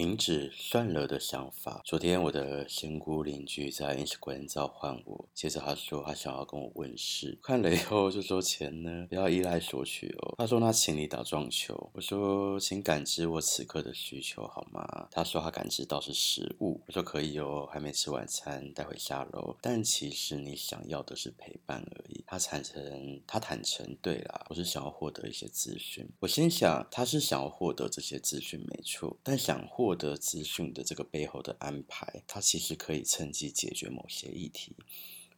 停止算了的想法。昨天我的仙姑邻居在 Instagram 召唤我，接着他说他想要跟我问事，看了以后就说钱呢，不要依赖索取哦。他说他请你打撞球，我说请感知我此刻的需求好吗？他说他感知到是食物，我说可以哦，还没吃晚餐，待会下楼。但其实你想要的是陪伴而已。他坦诚，他坦诚，对啦，我是想要获得一些资讯。我心想他是想要获得这些资讯没错，但想。获获得资讯的这个背后的安排，它其实可以趁机解决某些议题。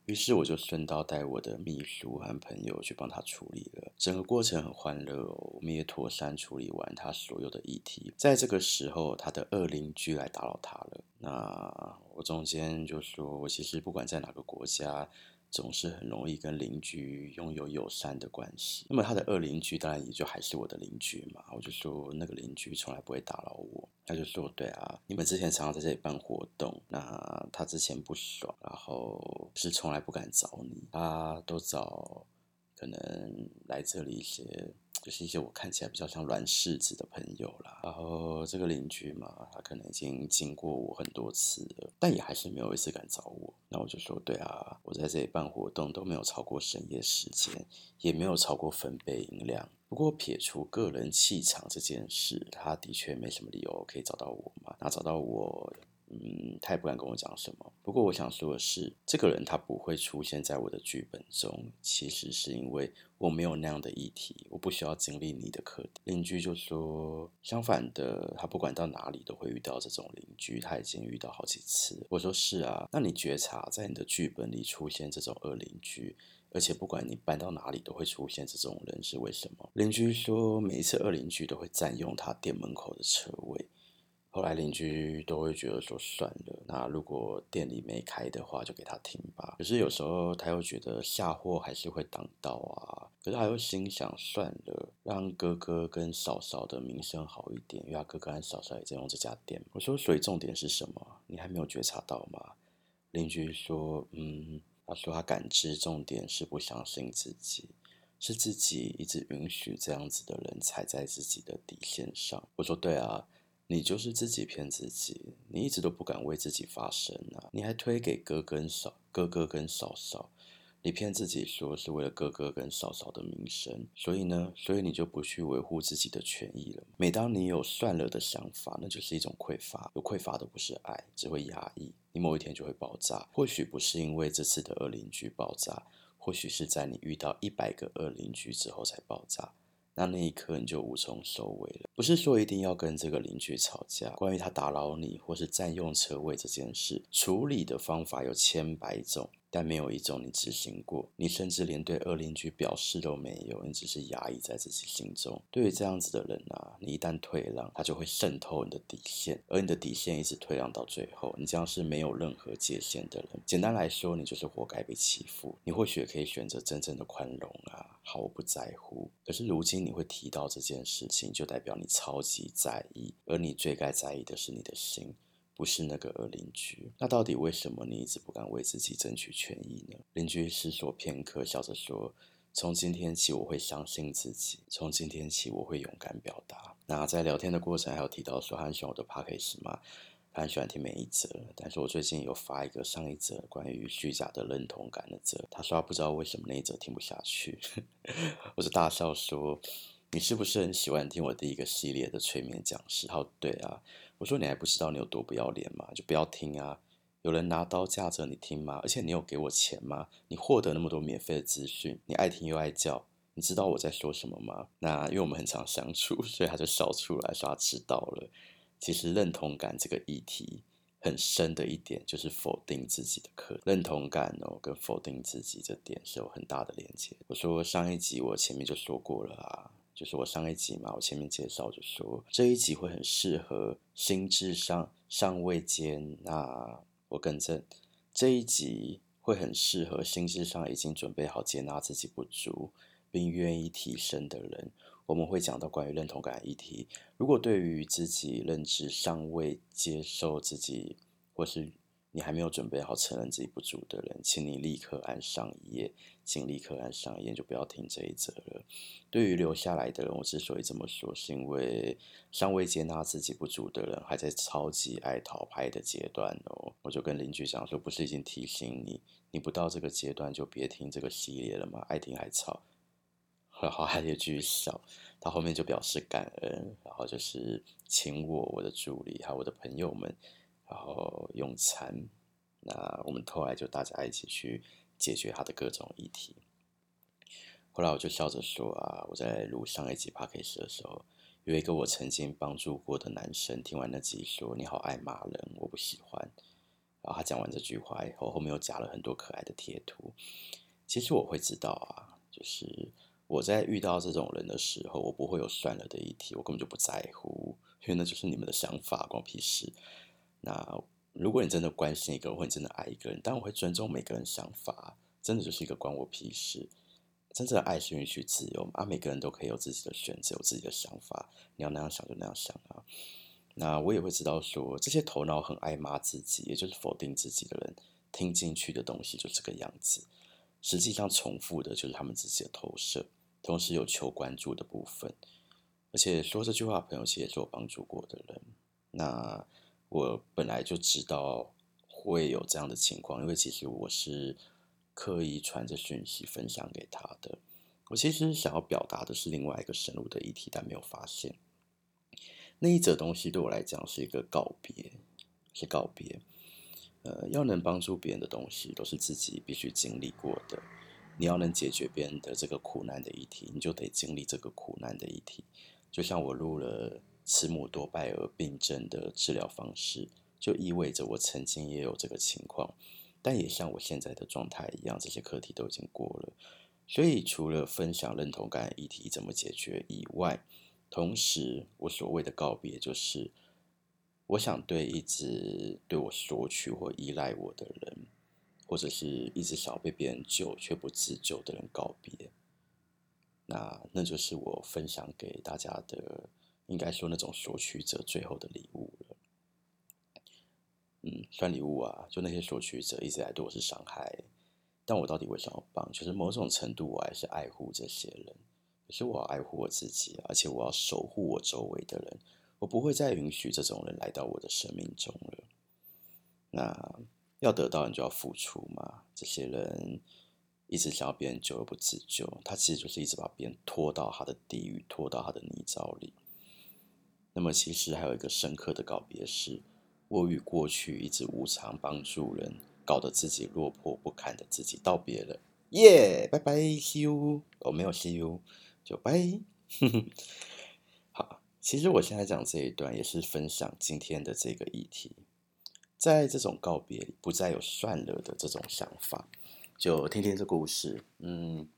于是我就顺道带我的秘书和朋友去帮他处理了。整个过程很欢乐哦，我们也妥善处理完他所有的议题。在这个时候，他的二邻居来打扰他了。那我中间就说，我其实不管在哪个国家。总是很容易跟邻居拥有友善的关系。那么他的二邻居当然也就还是我的邻居嘛。我就说那个邻居从来不会打扰我。他就说对啊，你们之前常常在这里办活动，那他之前不爽，然后是从来不敢找你，他都找可能来这里一些。就是一些我看起来比较像软柿子的朋友啦，然后这个邻居嘛，他可能已经经过我很多次了，但也还是没有一次敢找我。那我就说，对啊，我在这里办活动都没有超过深夜时间，也没有超过分贝音量。不过撇除个人气场这件事，他的确没什么理由可以找到我嘛。那找到我。嗯，他也不敢跟我讲什么。不过我想说的是，这个人他不会出现在我的剧本中，其实是因为我没有那样的议题，我不需要经历你的课题。邻居就说，相反的，他不管到哪里都会遇到这种邻居，他已经遇到好几次。我说是啊，那你觉察在你的剧本里出现这种恶邻居，而且不管你搬到哪里都会出现这种人，是为什么？邻居说，每一次恶邻居都会占用他店门口的车位。后来邻居都会觉得说算了，那如果店里没开的话，就给他停吧。可是有时候他又觉得下货还是会挡到啊，可是他又心想算了，让哥哥跟嫂嫂的名声好一点，因为他哥哥跟嫂嫂也在用这家店。我说，所以重点是什么？你还没有觉察到吗？邻居说，嗯，他说他感知重点是不相信自己，是自己一直允许这样子的人踩在自己的底线上。我说对啊。你就是自己骗自己，你一直都不敢为自己发声啊！你还推给哥跟嫂、哥哥跟嫂嫂，你骗自己说是为了哥哥跟嫂嫂的名声，所以呢，所以你就不去维护自己的权益了。每当你有算了的想法，那就是一种匮乏，有匮乏的不是爱，只会压抑，你某一天就会爆炸。或许不是因为这次的恶邻居爆炸，或许是在你遇到一百个恶邻居之后才爆炸。那那一刻你就无从收尾了。不是说一定要跟这个邻居吵架，关于他打扰你或是占用车位这件事，处理的方法有千百种。但没有一种你执行过，你甚至连对恶邻居表示都没有，你只是压抑在自己心中。对于这样子的人啊，你一旦退让，他就会渗透你的底线，而你的底线一直退让到最后，你将是没有任何界限的人。简单来说，你就是活该被欺负。你或许也可以选择真正的宽容啊，毫不在乎。可是如今你会提到这件事情，就代表你超级在意，而你最该在意的是你的心。不是那个恶邻居，那到底为什么你一直不敢为自己争取权益呢？邻居思索片刻，笑着说：“从今天起，我会相信自己。从今天起，我会勇敢表达。”那在聊天的过程，还有提到说很喜欢我的 podcast 吗？很喜欢听每一则，但是我最近有发一个上一则关于虚假的认同感的则，他说他不知道为什么那一则听不下去，我就大笑说：“你是不是很喜欢听我第一个系列的催眠讲师？”好，对啊。我说你还不知道你有多不要脸吗？就不要听啊！有人拿刀架着你听吗？而且你有给我钱吗？你获得那么多免费的资讯，你爱听又爱叫，你知道我在说什么吗？那因为我们很常相处，所以他就笑出来说他知道了。其实认同感这个议题很深的一点就是否定自己的课，认同感哦跟否定自己这点是有很大的连接。我说上一集我前面就说过了啊。就是我上一集嘛，我前面介绍就说这一集会很适合心智上尚未接纳我更正，这一集会很适合心智上已经准备好接纳自己不足，并愿意提升的人。我们会讲到关于认同感的议题。如果对于自己认知尚未接受自己，或是你还没有准备好承认自己不足的人，请你立刻按上一页，请立刻按上一页，就不要听这一则了。对于留下来的人，我之所以这么说，是因为尚未接纳自己不足的人还在超级爱逃拍的阶段哦。我就跟邻居讲说，不是已经提醒你，你不到这个阶段就别听这个系列了吗？爱听还吵，然后还得继续笑。他后面就表示感恩，然后就是请我、我的助理还有我的朋友们。然后用餐，那我们后来就大家一起去解决他的各种议题。后来我就笑着说啊，我在录上一集 podcast 的时候，有一个我曾经帮助过的男生，听完那集说：“你好爱骂人，我不喜欢。”然后他讲完这句话以后，后面又加了很多可爱的贴图。其实我会知道啊，就是我在遇到这种人的时候，我不会有算了的议题，我根本就不在乎，因为那就是你们的想法，关我屁事。那如果你真的关心一个人，或你真的爱一个人，当然我会尊重每个人想法，真的就是一个关我屁事。真正的爱是允许自由嘛，啊，每个人都可以有自己的选择，有自己的想法，你要那样想就那样想啊。那我也会知道说，这些头脑很爱骂自己，也就是否定自己的人，听进去的东西就这个样子。实际上重复的就是他们自己的投射，同时有求关注的部分。而且说这句话的朋友其实也是我帮助过的人。那。我本来就知道会有这样的情况，因为其实我是刻意传着讯息分享给他的。我其实想要表达的是另外一个深入的议题，但没有发现那一则东西对我来讲是一个告别，是告别。呃，要能帮助别人的东西，都是自己必须经历过的。你要能解决别人的这个苦难的议题，你就得经历这个苦难的议题。就像我录了。慈母多败儿病症的治疗方式，就意味着我曾经也有这个情况，但也像我现在的状态一样，这些课题都已经过了。所以，除了分享认同感议题怎么解决以外，同时我所谓的告别，就是我想对一直对我索取或依赖我的人，或者是一直想要被别人救却不自救的人告别。那那就是我分享给大家的。应该说那种索取者最后的礼物了，嗯，算礼物啊，就那些索取者一直来对我是伤害，但我到底为什么要帮？就是某种程度我还是爱护这些人，可是我要爱护我自己，而且我要守护我周围的人，我不会再允许这种人来到我的生命中了。那要得到，你就要付出嘛。这些人一直想要别人救而不自救，他其实就是一直把别人拖到他的地狱，拖到他的泥沼里。那么，其实还有一个深刻的告别是，我与过去一直无偿帮助人，搞得自己落魄不堪的自己道别了。耶，拜拜，see you。我没有 see you，就拜。好，其实我现在讲这一段也是分享今天的这个议题，在这种告别里，不再有算了的这种想法，就听听这故事。嗯，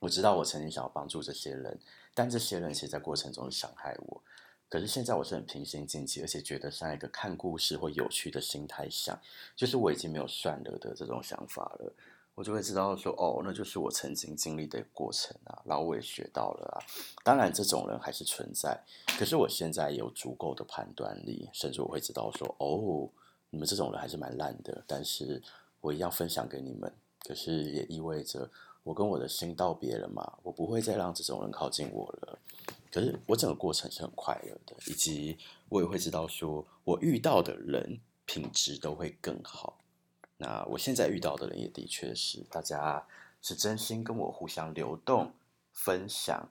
我知道我曾经想要帮助这些人，但这些人其实在过程中伤害我。可是现在我是很平心静气，而且觉得像一个看故事或有趣的心态想，就是我已经没有算了的这种想法了，我就会知道说，哦，那就是我曾经经历的过程啊，然后我也学到了啊。当然，这种人还是存在，可是我现在有足够的判断力，甚至我会知道说，哦，你们这种人还是蛮烂的，但是我一样分享给你们。可是也意味着我跟我的心道别了嘛，我不会再让这种人靠近我了。可是我整个过程是很快乐的，以及我也会知道说，我遇到的人品质都会更好。那我现在遇到的人也的确是，大家是真心跟我互相流动分享，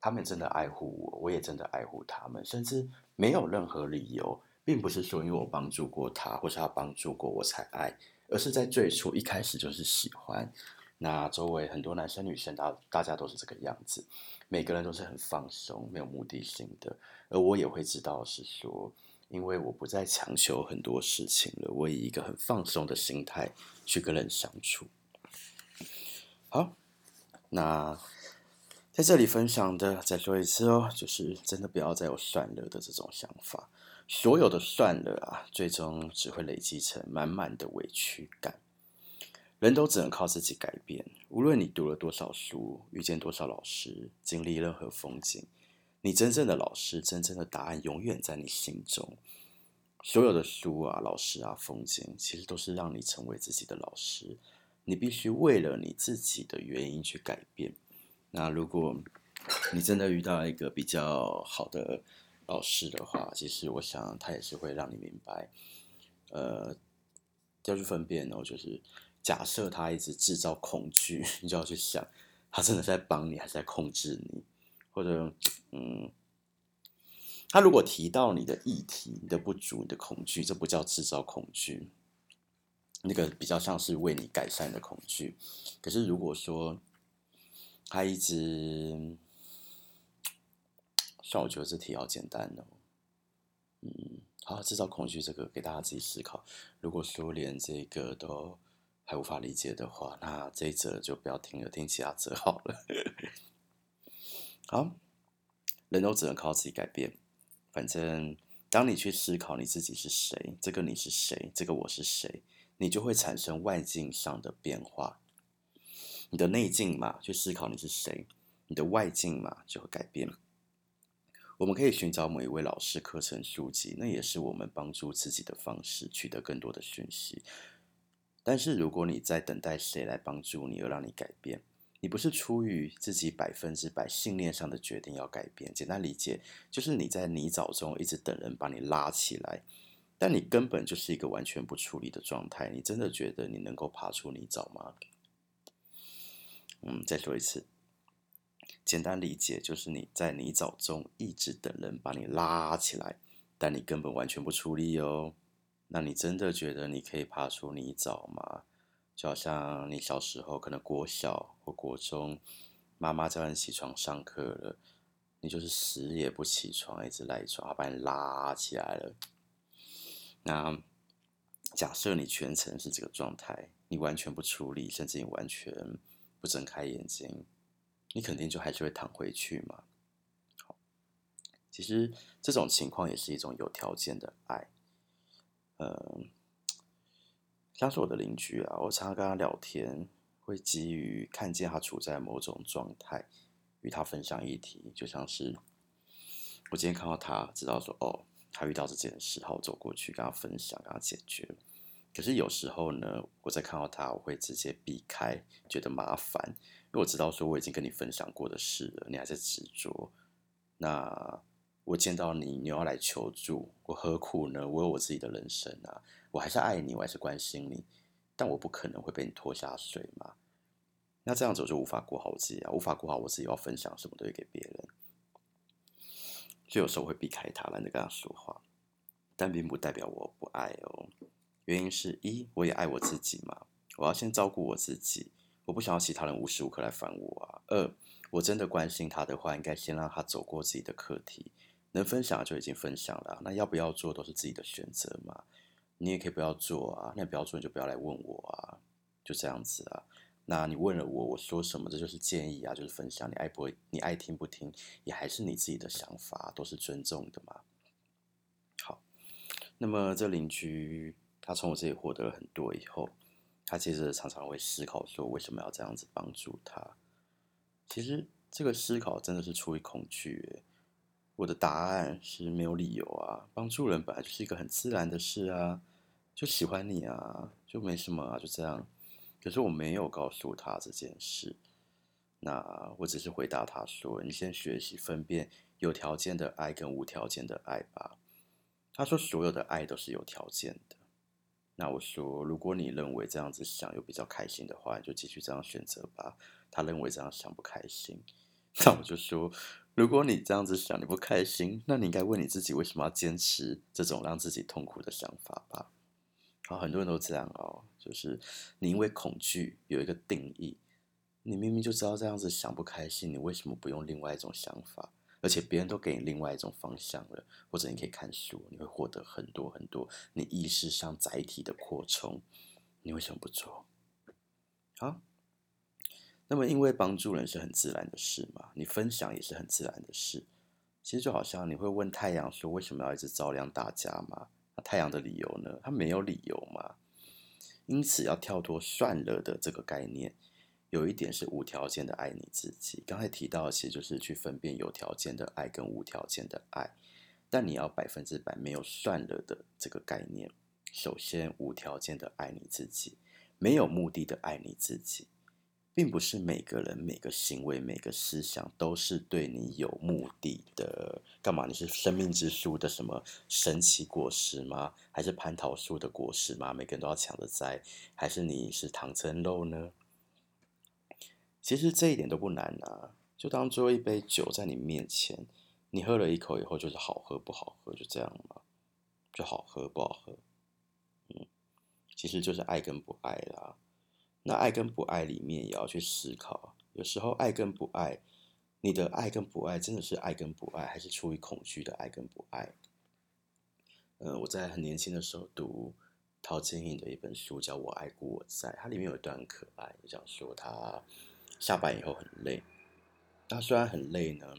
他们真的爱护我，我也真的爱护他们，甚至没有任何理由，并不是说因为我帮助过他，或是他帮助过我才爱，而是在最初一开始就是喜欢。那周围很多男生女生，大大家都是这个样子。每个人都是很放松、没有目的性的，而我也会知道是说，因为我不再强求很多事情了，我以一个很放松的心态去跟人相处。好，那在这里分享的，再说一次哦，就是真的不要再有算了的这种想法，所有的算了啊，最终只会累积成满满的委屈感。人都只能靠自己改变。无论你读了多少书，遇见多少老师，经历任何风景，你真正的老师、真正的答案永远在你心中。所有的书啊、老师啊、风景，其实都是让你成为自己的老师。你必须为了你自己的原因去改变。那如果你真的遇到一个比较好的老师的话，其实我想他也是会让你明白，呃，要去分辨哦，就是假设他一直制造恐惧，你就要去想，他真的在帮你，还是在控制你？或者，嗯。他如果提到你的议题、你的不足、你的恐惧，这不叫制造恐惧，那个比较像是为你改善的恐惧。可是如果说他一直，算我觉得这题好简单哦。嗯，好，制造恐惧这个给大家自己思考。如果说连这个都还无法理解的话，那这一则就不要听了，听其他则好了。好，人都只能靠自己改变。反正，当你去思考你自己是谁，这个你是谁，这个我是谁，你就会产生外境上的变化。你的内境嘛，去思考你是谁，你的外境嘛就会改变。我们可以寻找某一位老师、课程、书籍，那也是我们帮助自己的方式，取得更多的讯息。但是，如果你在等待谁来帮助你，而让你改变。你不是出于自己百分之百信念上的决定要改变，简单理解就是你在泥沼中一直等人把你拉起来，但你根本就是一个完全不处理的状态。你真的觉得你能够爬出泥沼吗？嗯，再说一次，简单理解就是你在泥沼中一直等人把你拉起来，但你根本完全不出力哦。那你真的觉得你可以爬出泥沼吗？就好像你小时候可能国小或国中，妈妈叫你起床上课了，你就是死也不起床，一直赖床，把你拉起来了。那假设你全程是这个状态，你完全不出力，甚至你完全不睁开眼睛，你肯定就还是会躺回去嘛。好，其实这种情况也是一种有条件的爱，嗯。像是我的邻居啊，我常常跟他聊天，会基于看见他处在某种状态，与他分享议题。就像是我今天看到他，知道说哦，他遇到这件事，好，我走过去跟他分享，跟他解决。可是有时候呢，我在看到他，我会直接避开，觉得麻烦，因为我知道说我已经跟你分享过的事了，你还在执着。那我见到你，你要来求助，我何苦呢？我有我自己的人生啊，我还是爱你，我还是关心你，但我不可能会被你拖下水嘛。那这样子我就无法过好我自己啊，无法过好我自己，要分享什么东西给别人，就有时候会避开他，懒得跟他说话，但并不代表我不爱哦。原因是一，我也爱我自己嘛，我要先照顾我自己，我不想要其他人无时无刻来烦我啊。二，我真的关心他的话，应该先让他走过自己的课题。能分享就已经分享了，那要不要做都是自己的选择嘛。你也可以不要做啊，那不要做你就不要来问我啊，就这样子啊。那你问了我，我说什么，这就是建议啊，就是分享。你爱不，你爱听不听，也还是你自己的想法，都是尊重的嘛。好，那么这邻居他从我这里获得了很多以后，他其实常常会思考说，为什么要这样子帮助他？其实这个思考真的是出于恐惧。我的答案是没有理由啊，帮助人本来就是一个很自然的事啊，就喜欢你啊，就没什么啊，就这样。可是我没有告诉他这件事，那我只是回答他说：“你先学习分辨有条件的爱跟无条件的爱吧。”他说：“所有的爱都是有条件的。”那我说：“如果你认为这样子想又比较开心的话，就继续这样选择吧。”他认为这样想不开心，那我就说。如果你这样子想，你不开心，那你应该问你自己，为什么要坚持这种让自己痛苦的想法吧？好，很多人都这样哦，就是你因为恐惧有一个定义，你明明就知道这样子想不开心，你为什么不用另外一种想法？而且别人都给你另外一种方向了，或者你可以看书，你会获得很多很多你意识上载体的扩充，你为什么不做？好。那么，因为帮助人是很自然的事嘛，你分享也是很自然的事。其实就好像你会问太阳说：“为什么要一直照亮大家嘛？”那太阳的理由呢？它没有理由嘛。因此，要跳脱算了的这个概念，有一点是无条件的爱你自己。刚才提到，其实就是去分辨有条件的爱跟无条件的爱。但你要百分之百没有算了的这个概念。首先，无条件的爱你自己，没有目的的爱你自己，并不是每个人每个行为、每个思想都是对你有目的的。干嘛？你是生命之树的什么神奇果实吗？还是蟠桃树的果实吗？每个人都要抢着摘？还是你是唐僧肉呢？其实这一点都不难啊，就当做一杯酒在你面前，你喝了一口以后就是好喝不好喝，就这样嘛，就好喝不好喝。嗯其实就是爱跟不爱啦。那爱跟不爱里面也要去思考。有时候爱跟不爱，你的爱跟不爱真的是爱跟不爱，还是出于恐惧的爱跟不爱？呃，我在很年轻的时候读陶晶莹的一本书，叫《我爱故我在》，它里面有一段很可爱，就讲说他下班以后很累，他虽然很累呢，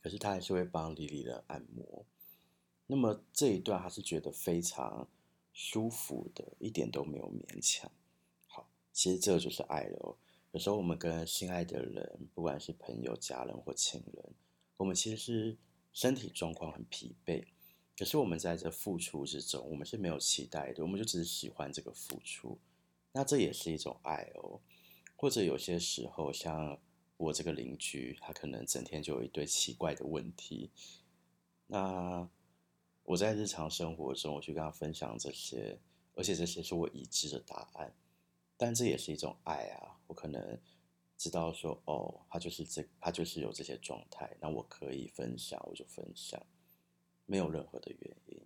可是他还是会帮李李的按摩。那么这一段他是觉得非常。舒服的，一点都没有勉强。好，其实这就是爱了哦。有时候我们跟心爱的人，不管是朋友、家人或亲人，我们其实是身体状况很疲惫，可是我们在这付出之中，我们是没有期待的，我们就只是喜欢这个付出。那这也是一种爱哦。或者有些时候，像我这个邻居，他可能整天就有一堆奇怪的问题，那。我在日常生活中，我去跟他分享这些，而且这些是我已知的答案，但这也是一种爱啊。我可能知道说，哦，他就是这，他就是有这些状态，那我可以分享，我就分享，没有任何的原因，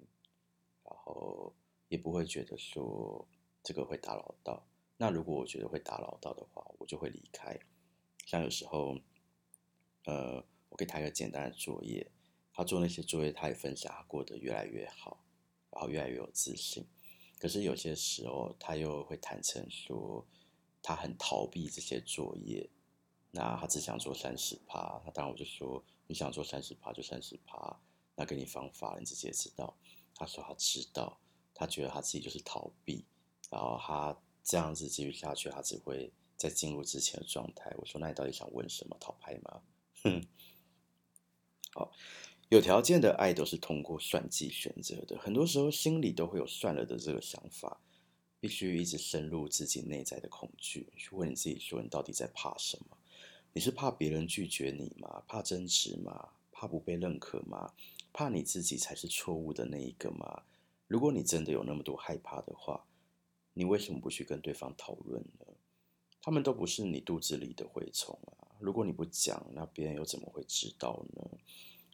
然后也不会觉得说这个会打扰到。那如果我觉得会打扰到的话，我就会离开。像有时候，呃，我给他一个简单的作业。他做那些作业，他也分享，他过得越来越好，然后越来越有自信。可是有些时候，他又会坦诚说，他很逃避这些作业。那他只想做三十趴。那当然我就说，你想做三十趴就三十趴。那给你方法，你自己也知道。他说他知道，他觉得他自己就是逃避。然后他这样子继续下去，他只会再进入之前的状态。我说，那你到底想问什么？讨拍吗？哼，好。有条件的爱都是通过算计选择的，很多时候心里都会有算了的这个想法，必须一直深入自己内在的恐惧，去问你自己说：你到底在怕什么？你是怕别人拒绝你吗？怕争执吗？怕不被认可吗？怕你自己才是错误的那一个吗？如果你真的有那么多害怕的话，你为什么不去跟对方讨论呢？他们都不是你肚子里的蛔虫啊！如果你不讲，那别人又怎么会知道呢？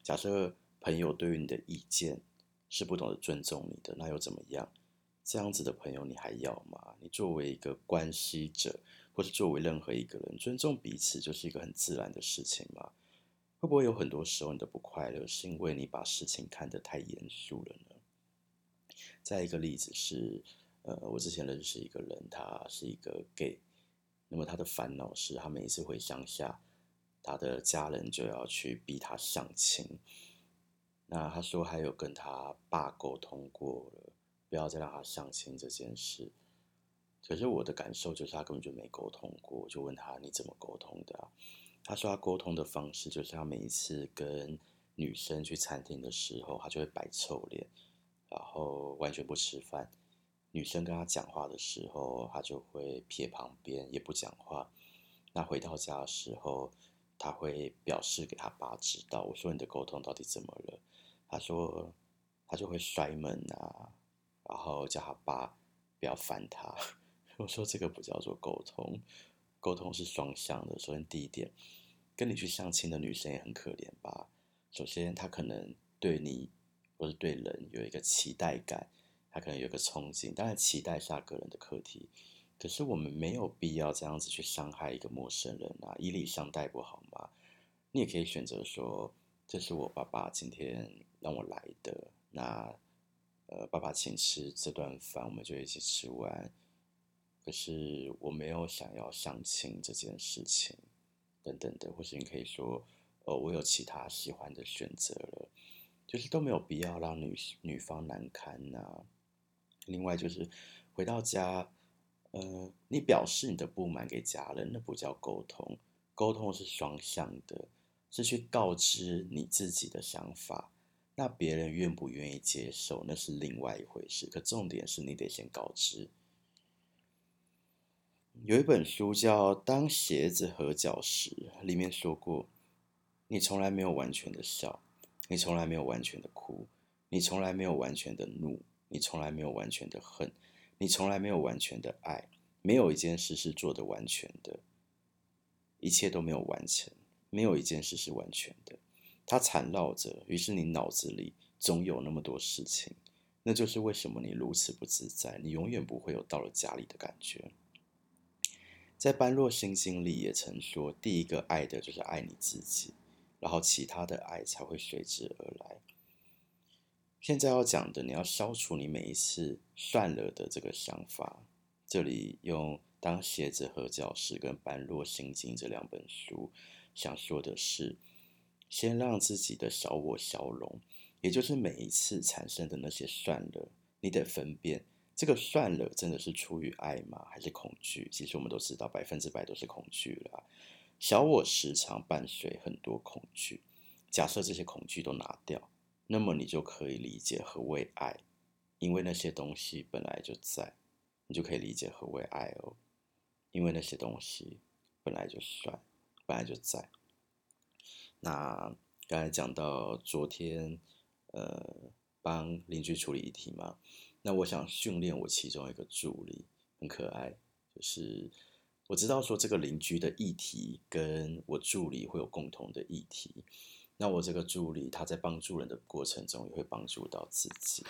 假设朋友对于你的意见是不懂得尊重你的，那又怎么样？这样子的朋友你还要吗？你作为一个关系者，或者作为任何一个人，尊重彼此就是一个很自然的事情吗？会不会有很多时候你的不快乐是因为你把事情看得太严肃了呢？再一个例子是，呃，我之前认识一个人，他是一个 gay，那么他的烦恼是他每一次回乡下。他的家人就要去逼他相亲，那他说还有跟他爸沟通过了，不要再让他相亲这件事。可是我的感受就是他根本就没沟通过，我就问他，你怎么沟通的？他说他沟通的方式就是他每一次跟女生去餐厅的时候，他就会摆臭脸，然后完全不吃饭。女生跟他讲话的时候，他就会撇旁边也不讲话。那回到家的时候，他会表示给他爸知道，我说你的沟通到底怎么了？他说他就会摔门啊，然后叫他爸不要烦他。我说这个不叫做沟通，沟通是双向的。首先第一点，跟你去相亲的女生也很可怜吧？首先她可能对你或是对人有一个期待感，他可能有个憧憬，当然期待是他个人的课题。可是我们没有必要这样子去伤害一个陌生人啊，以礼相待不好吗？你也可以选择说，这是我爸爸今天让我来的，那呃，爸爸请吃这顿饭，我们就一起吃完。可是我没有想要相亲这件事情，等等的，或是你可以说，呃，我有其他喜欢的选择了，就是都没有必要让女女方难堪呐、另外就是回到家。呃，你表示你的不满给家人，那不叫沟通。沟通是双向的，是去告知你自己的想法。那别人愿不愿意接受，那是另外一回事。可重点是你得先告知。有一本书叫《当鞋子合脚时》，里面说过，你从来没有完全的笑，你从来没有完全的哭，你从来没有完全的怒，你从来没有完全的恨，你从来没有完全的爱。没有一件事是做的完全的，一切都没有完成，没有一件事是完全的。它缠绕着，于是你脑子里总有那么多事情。那就是为什么你如此不自在，你永远不会有到了家里的感觉。在《般若心经》里也曾说，第一个爱的就是爱你自己，然后其他的爱才会随之而来。现在要讲的，你要消除你每一次算了的这个想法。这里用《当鞋子合脚时》跟《般若心经》这两本书，想说的是，先让自己的小我消融，也就是每一次产生的那些算了，你得分辨。这个算了，真的是出于爱吗？还是恐惧？其实我们都知道，百分之百都是恐惧了。小我时常伴随很多恐惧。假设这些恐惧都拿掉，那么你就可以理解何谓爱，因为那些东西本来就在，你就可以理解何谓爱哦，因为那些东西本来就帅，本来就在。那刚才讲到昨天，呃，帮邻居处理议题嘛。那我想训练我其中一个助理，很可爱，就是我知道说这个邻居的议题跟我助理会有共同的议题，那我这个助理他在帮助人的过程中也会帮助到自己，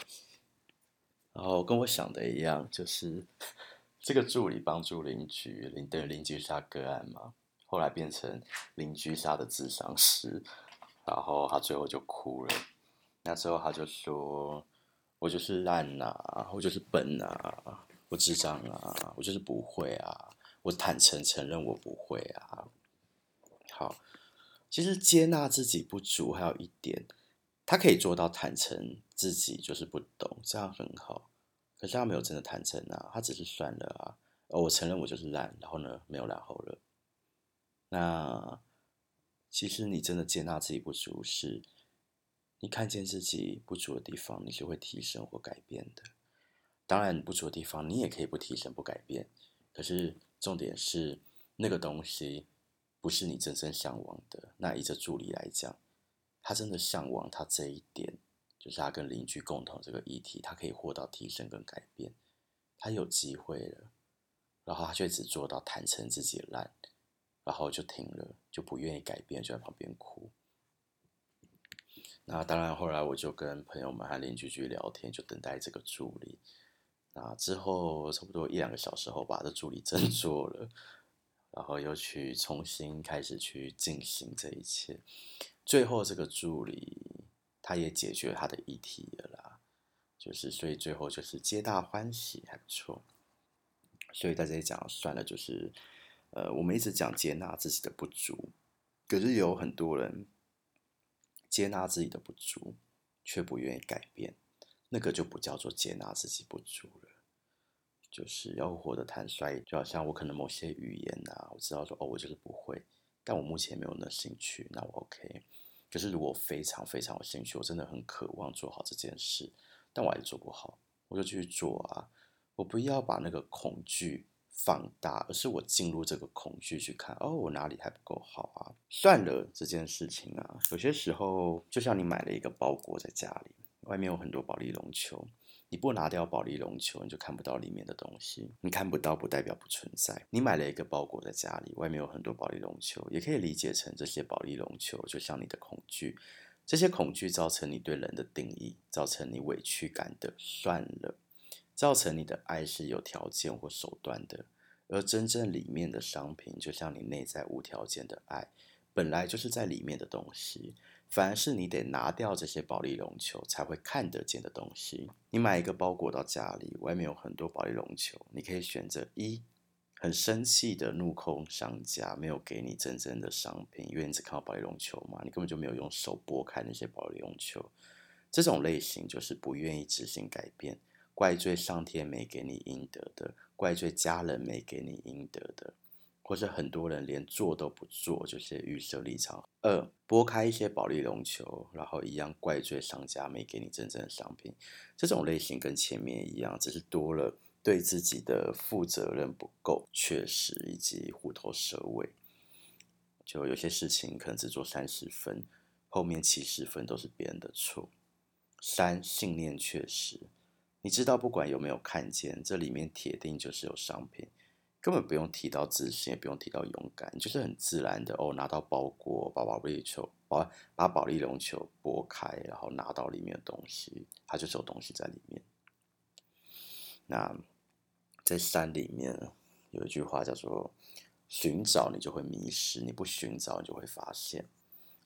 然后跟我想的一样，就是 这个助理帮助邻居，邻等邻居杀个案嘛，后来变成邻居杀的智商师，然后他最后就哭了，那之后他就说。我就是烂呐、啊，我就是笨呐、啊，我智障啊，我就是不会啊，我坦诚承认我不会啊。好，其实接纳自己不足还有一点，他可以做到坦诚自己就是不懂，这样很好。可是他没有真的坦诚啊，他只是算了啊。我承认我就是烂，然后呢，没有然后了。那其实你真的接纳自己不足是。你看见自己不足的地方，你是会提升或改变的。当然，不足的地方你也可以不提升、不改变。可是重点是，那个东西不是你真正向往的。那以这助理来讲，他真的向往他这一点，就是他跟邻居共同这个议题，他可以获到提升跟改变。他有机会了，然后他却只做到坦诚自己烂，然后就停了，就不愿意改变，就在旁边哭。那当然，后来我就跟朋友们和邻居去聊天，就等待这个助理。那之后差不多一两个小时后吧，这助理真做了，然后又去重新开始去进行这一切。最后这个助理他也解决他的议题了啦，就是所以最后就是皆大欢喜，还不错。所以在这里讲算了，就是呃，我们一直讲接纳自己的不足，可是有很多人。接纳自己的不足，却不愿意改变，那个就不叫做接纳自己不足了。就是要活得坦率，就好像我可能某些语言啊，我知道说哦，我就是不会，但我目前没有那兴趣，那我 OK。可是如果非常非常有兴趣，我真的很渴望做好这件事，但我还是做不好，我就继续做啊。我不要把那个恐惧。放大，而是我进入这个恐惧去看，哦，我哪里还不够好啊？算了，这件事情啊，有些时候就像你买了一个包裹在家里，外面有很多保丽绒球，你不拿掉保丽绒球，你就看不到里面的东西。你看不到不代表不存在。你买了一个包裹在家里，外面有很多保丽绒球，也可以理解成这些保丽绒球就像你的恐惧，这些恐惧造成你对人的定义，造成你委屈感的算了。造成你的爱是有条件或手段的，而真正里面的商品，就像你内在无条件的爱，本来就是在里面的东西。反而是你得拿掉这些保丽绒球才会看得见的东西。你买一个包裹到家里，外面有很多保丽绒球，你可以选择一很生气的怒控商家没有给你真正的商品，因为你只看到保丽绒球嘛，你根本就没有用手拨开那些保丽绒球。这种类型就是不愿意执行改变。怪罪上天没给你应得的，怪罪家人没给你应得的，或是很多人连做都不做，就是预设立场。二，拨开一些保利绒球，然后一样怪罪商家没给你真正的商品。这种类型跟前面一样，只是多了对自己的负责任不够、确实以及虎头蛇尾。就有些事情可能只做三十分，后面七十分都是别人的错。三，信念确实，你知道不管有没有看见，这里面铁定就是有商品。根本不用提到自信，也不用提到勇敢，就是很自然的哦，拿到包裹，把保利球，把把保利龙球拨开，然后拿到里面的东西，它就是有东西在里面。那在山里面有一句话叫做：“寻找你就会迷失，你不寻找你就会发现；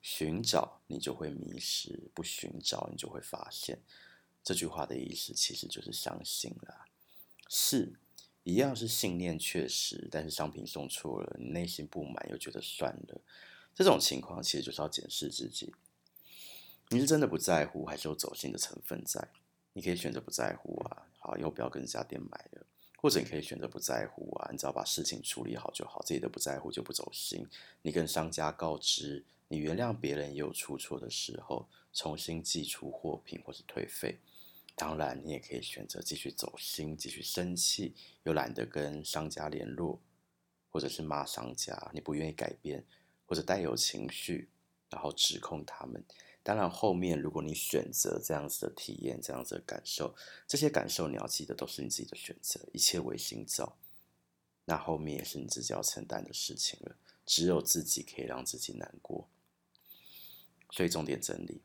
寻找你就会迷失，不寻找你就会发现。”这句话的意思其实就是相信啦，是。一样是信念确实，但是商品送错了，你内心不满又觉得算了，这种情况其实就是要检视自己，你是真的不在乎，还是有走心的成分在？你可以选择不在乎啊，好，以后不要跟这家店买了，或者你可以选择不在乎啊，你只要把事情处理好就好，自己的不在乎就不走心。你跟商家告知，你原谅别人也有出错的时候，重新寄出货品或是退费。当然，你也可以选择继续走心，继续生气，又懒得跟商家联络，或者是骂商家，你不愿意改变，或者带有情绪，然后指控他们。当然，后面如果你选择这样子的体验，这样子的感受，这些感受你要记得都是你自己的选择，一切唯心造。那后面也是你自己要承担的事情了，只有自己可以让自己难过。所以重点整理。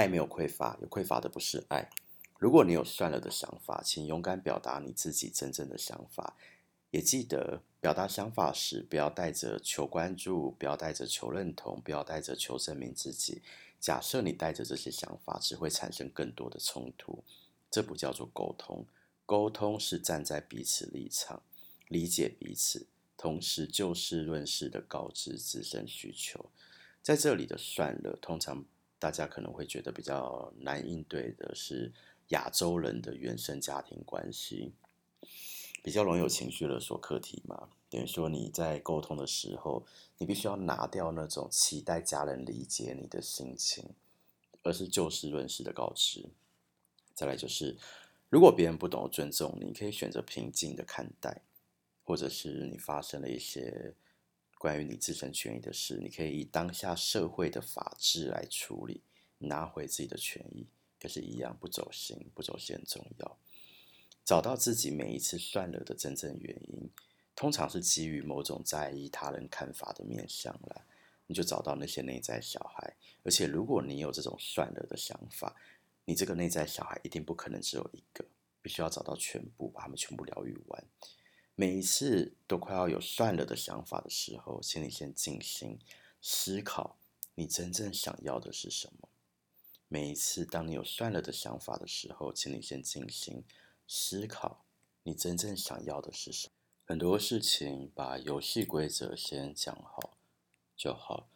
爱没有匮乏，有匮乏的不是爱。如果你有算了的想法，请勇敢表达你自己真正的想法。也记得表达想法时，不要带着求关注，不要带着求认同，不要带着求证明自己。假设你带着这些想法，只会产生更多的冲突。这不叫做沟通，沟通是站在彼此立场，理解彼此，同时就事论事的告知自身需求。在这里的算了，通常。大家可能会觉得比较难应对的是亚洲人的原生家庭关系，比较容易有情绪勒索课题嘛。等于说你在沟通的时候，你必须要拿掉那种期待家人理解你的心情，而是就事论事的告知。再来就是，如果别人不懂得尊重你，你可以选择平静的看待，或者是你发生了一些。关于你自身权益的事，你可以以当下社会的法治来处理，拿回自己的权益。可是，一样不走心，不走心很重要。找到自己每一次算了的真正原因，通常是基于某种在意他人看法的面向来。你就找到那些内在小孩，而且如果你有这种算了的想法，你这个内在小孩一定不可能只有一个，必须要找到全部，把他们全部疗愈完。每一次都快要有算了的想法的时候，请你先静心思考，你真正想要的是什么。每一次当你有算了的想法的时候，请你先静心思考，你真正想要的是什么。很多事情，把游戏规则先讲好就好，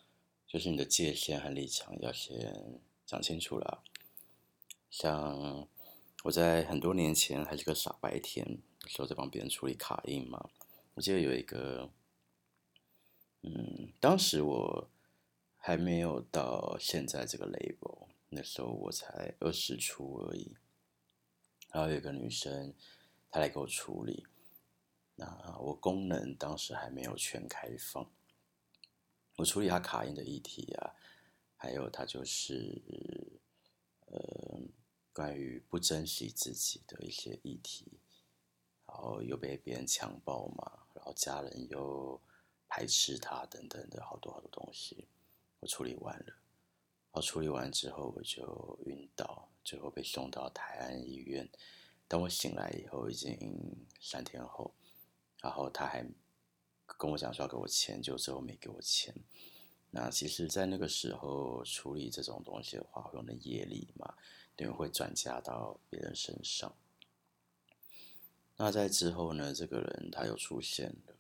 就是你的界限和立场要先讲清楚了。像我在很多年前还是个傻白甜。说在帮别人处理卡印嘛，我记得有一个，嗯，当时我还没有到现在这个 label，那时候我才二十出而已。然后有一个女生，她来给我处理，那我功能当时还没有全开放，我处理她卡印的议题啊，还有她就是，呃，关于不珍惜自己的一些议题。然后又被别人强暴嘛，然后家人又排斥他，等等的好多好多东西，我处理完了。然后处理完之后，我就晕倒，最后被送到台安医院。当我醒来以后，已经三天后。然后他还跟我讲说要给我钱，就最后没给我钱。那其实，在那个时候处理这种东西的话，会用的业力嘛，等于会转嫁到别人身上。那在之后呢，这个人他又出现了，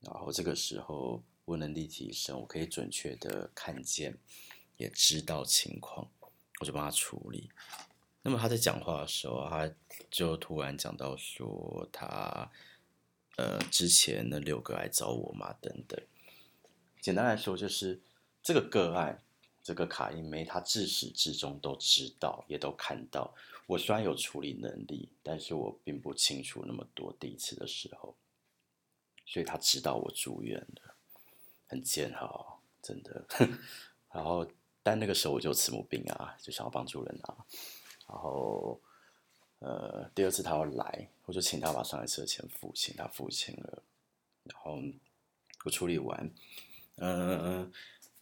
然后这个时候我能力提升，我可以准确的看见，也知道情况，我就帮他处理。那么他在讲话的时候，他就突然讲到说他呃之前那六个来找我嘛，等等。简单来说，就是这个个案，这个卡因梅，他自始至终都知道，也都看到。我虽然有处理能力，但是我并不清楚那么多。第一次的时候，所以他知道我住院了，很煎熬，真的。然后，但那个时候我就慈母病啊，就想要帮助人啊。然后，呃，第二次他要来，我就请他把上一次的钱付清，他付清了。然后我处理完，嗯、呃。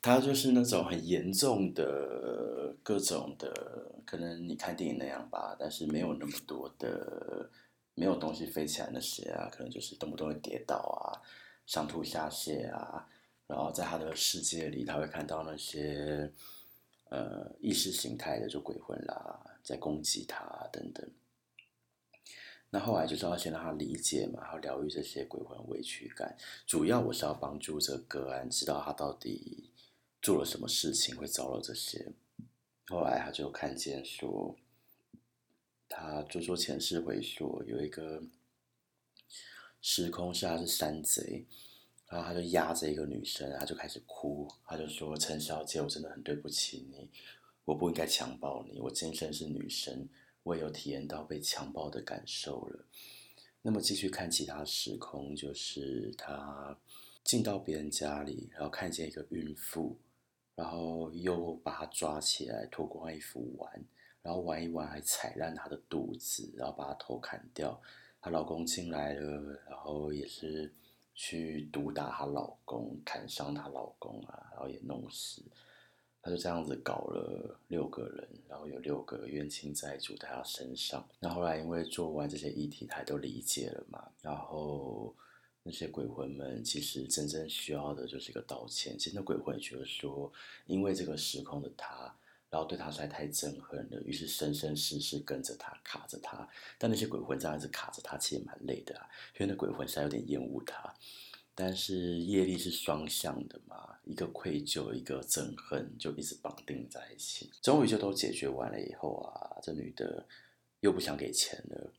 他就是那种很严重的各种的，可能你看电影那样吧，但是没有那么多的，没有东西飞起来那些啊，可能就是动不动会跌倒啊，上吐下泻啊，然后在他的世界里，他会看到那些呃意识形态的就鬼魂啦，在攻击他等等。那后来就是要先让他理解嘛，然后疗愈这些鬼魂委屈感。主要我是要帮助这个个案知道他到底。做了什么事情会遭了这些？后来他就看见说，他做做前世回溯，有一个时空是他是山贼，然后他就压着一个女生，他就开始哭，他就说：“陈小姐，我真的很对不起你，我不应该强暴你，我今生是女生，我也有体验到被强暴的感受了。”那么继续看其他时空，就是他进到别人家里，然后看见一个孕妇。然后又把她抓起来，脱光衣服玩，然后玩一玩还踩烂她的肚子，然后把她头砍掉。她老公进来了，然后也是去毒打她老公，砍伤她老公啊，然后也弄死。她就这样子搞了六个人，然后有六个冤亲债主在她身上。那后来因为做完这些议题，她都理解了嘛，然后。那些鬼魂们其实真正需要的就是一个道歉。其实那鬼魂觉得说，因为这个时空的他，然后对他实在太憎恨了，于是生生世世跟着他，卡着他。但那些鬼魂这样子卡着他，其实蛮累的啊，因为那鬼魂实在有点厌恶他。但是业力是双向的嘛，一个愧疚，一个憎恨，就一直绑定在一起。终于就都解决完了以后啊，这女的又不想给钱了，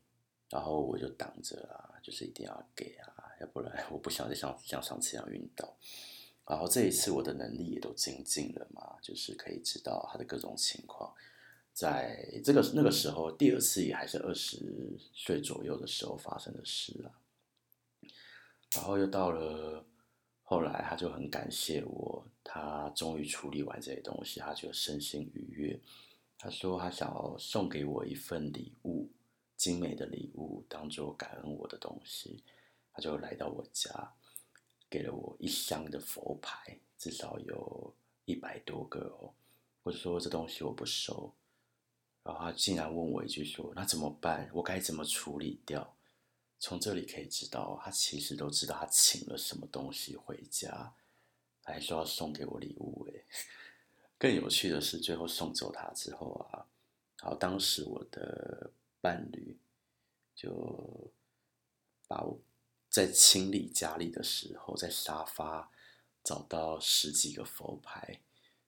然后我就挡着啊，就是一定要给啊。不然 我不想再像像上次一样晕倒，然后这一次我的能力也都精进了嘛，就是可以知道他的各种情况，在这个那个时候，第二次也还是二十岁左右的时候发生的事啊，然后又到了后来，他就很感谢我，他终于处理完这些东西，他就身心愉悦，他说他想要送给我一份礼物，精美的礼物，当做感恩我的东西。他就来到我家，给了我一箱的佛牌，至少有一百多个哦。我说这东西我不收，然后他竟然问我一句说：“那怎么办？我该怎么处理掉？”从这里可以知道，他其实都知道他请了什么东西回家，还说要送给我礼物。哎，更有趣的是，最后送走他之后啊，然后当时我的伴侣就把我。在清理家里的时候，在沙发找到十几个佛牌，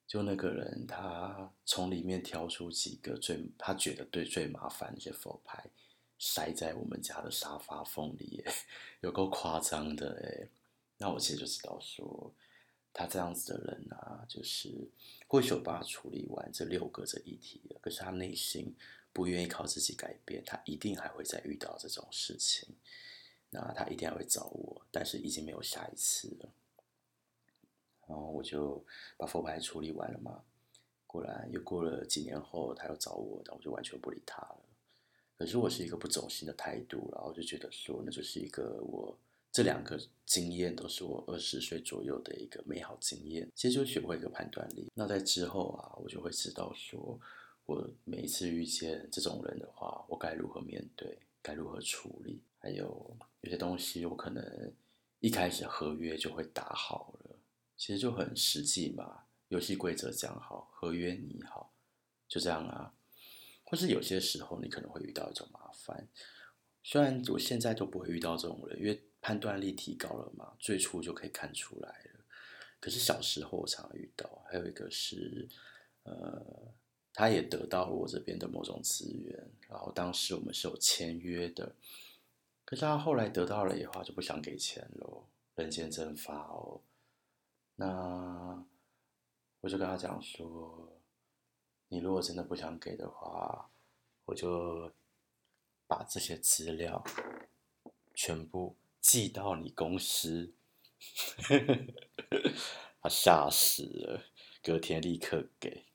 就那个人他从里面挑出几个最他觉得对最麻烦的一些佛牌，塞在我们家的沙发缝里，有够夸张的哎！那我其实就知道说，他这样子的人啊，就是或许有办法处理完这六个这议题，可是他内心不愿意靠自己改变，他一定还会再遇到这种事情。那他一定还会找我，但是已经没有下一次了。然后我就把佛牌处理完了嘛。果然又过了几年后，他又找我，但我就完全不理他了。可是我是一个不走心的态度，然后就觉得说，那就是一个我这两个经验都是我二十岁左右的一个美好经验。其实就学会一个判断力。那在之后啊，我就会知道说，我每一次遇见这种人的话，我该如何面对，该如何处理。还有有些东西，我可能一开始合约就会打好了，其实就很实际嘛。游戏规则讲好，合约拟好，就这样啊。或是有些时候，你可能会遇到一种麻烦。虽然我现在都不会遇到这种人，因为判断力提高了嘛，最初就可以看出来了。可是小时候我常常遇到，还有一个是，呃，他也得到了我这边的某种资源，然后当时我们是有签约的。可是他后来得到了以后，就不想给钱喽，人间蒸发哦。那我就跟他讲说，你如果真的不想给的话，我就把这些资料全部寄到你公司。他吓死了，隔天立刻给。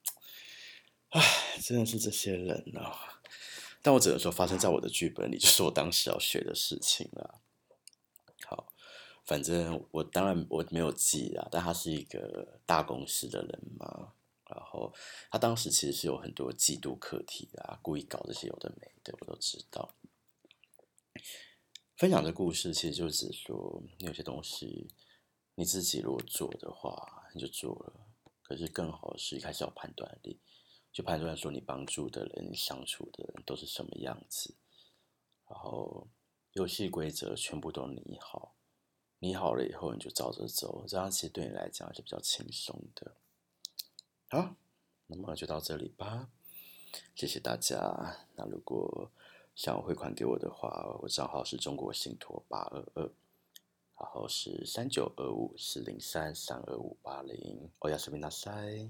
唉，真的是这些人哦。但我只能说，发生在我的剧本里，就是我当时要学的事情了。好，反正我当然我没有记啊，但他是一个大公司的人嘛。然后他当时其实是有很多嫉妒课题啊，故意搞这些有的没的，我都知道。分享的故事其实就是说，有些东西你自己如果做的话，你就做了。可是更好是一开始要判断力。就判断说你帮助的人、你相处的人都是什么样子，然后游戏规则全部都拟好，拟好了以后你就照着走，这样其实对你来讲是比较轻松的。好，那么就到这里吧，谢谢大家。那如果想汇款给我的话，我账号是中国信托八二二，然后是三九二五四零三三二五八零，欧亚视频大赛。